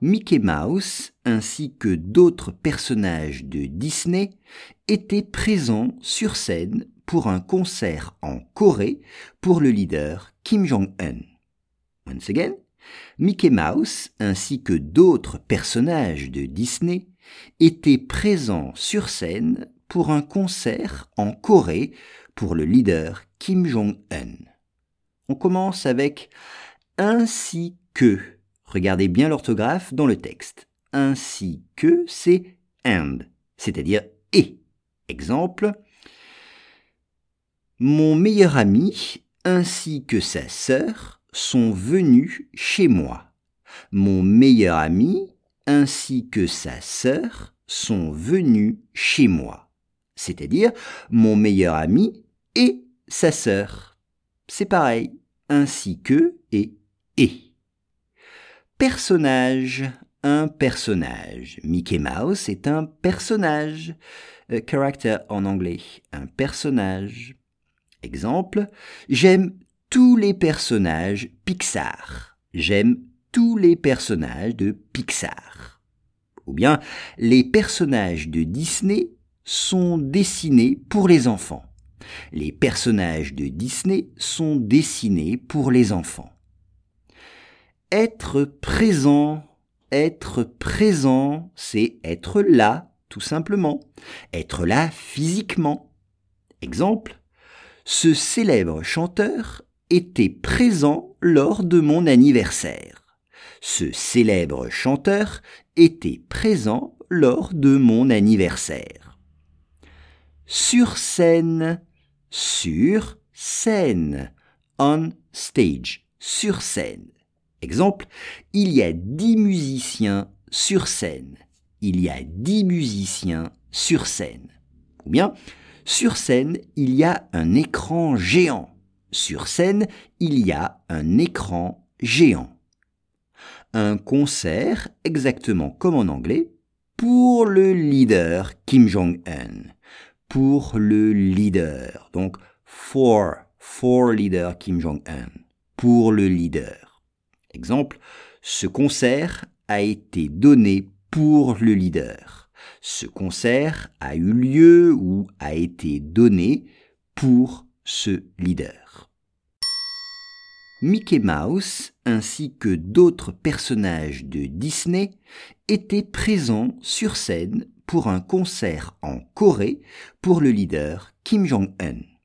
Mickey Mouse ainsi que d'autres personnages de Disney étaient présents sur scène pour un concert en Corée pour le leader Kim Jong-un. Once again, Mickey Mouse ainsi que d'autres personnages de Disney étaient présents sur scène pour un concert en Corée pour le leader Kim Jong-un. On commence avec ainsi que. Regardez bien l'orthographe dans le texte. Ainsi que, c'est and, c'est-à-dire et. Exemple, mon meilleur ami ainsi que sa sœur sont venus chez moi. Mon meilleur ami ainsi que sa sœur sont venus chez moi. C'est-à-dire mon meilleur ami et sa sœur. C'est pareil, ainsi que et et. Personnage. Un personnage. Mickey Mouse est un personnage. character en anglais. Un personnage. Exemple. J'aime tous les personnages Pixar. J'aime tous les personnages de Pixar. Ou bien, les personnages de Disney sont dessinés pour les enfants. Les personnages de Disney sont dessinés pour les enfants. Être présent, être présent, c'est être là, tout simplement. Être là physiquement. Exemple, ce célèbre chanteur était présent lors de mon anniversaire. Ce célèbre chanteur était présent lors de mon anniversaire. Sur scène, sur scène, on stage, sur scène. Exemple, il y a dix musiciens sur scène. Il y a dix musiciens sur scène. Ou bien, sur scène, il y a un écran géant. Sur scène, il y a un écran géant. Un concert, exactement comme en anglais, pour le leader Kim Jong-un. Pour le leader. Donc, for, for leader Kim Jong-un. Pour le leader. Exemple, ce concert a été donné pour le leader. Ce concert a eu lieu ou a été donné pour ce leader. Mickey Mouse ainsi que d'autres personnages de Disney étaient présents sur scène pour un concert en Corée pour le leader Kim Jong-un.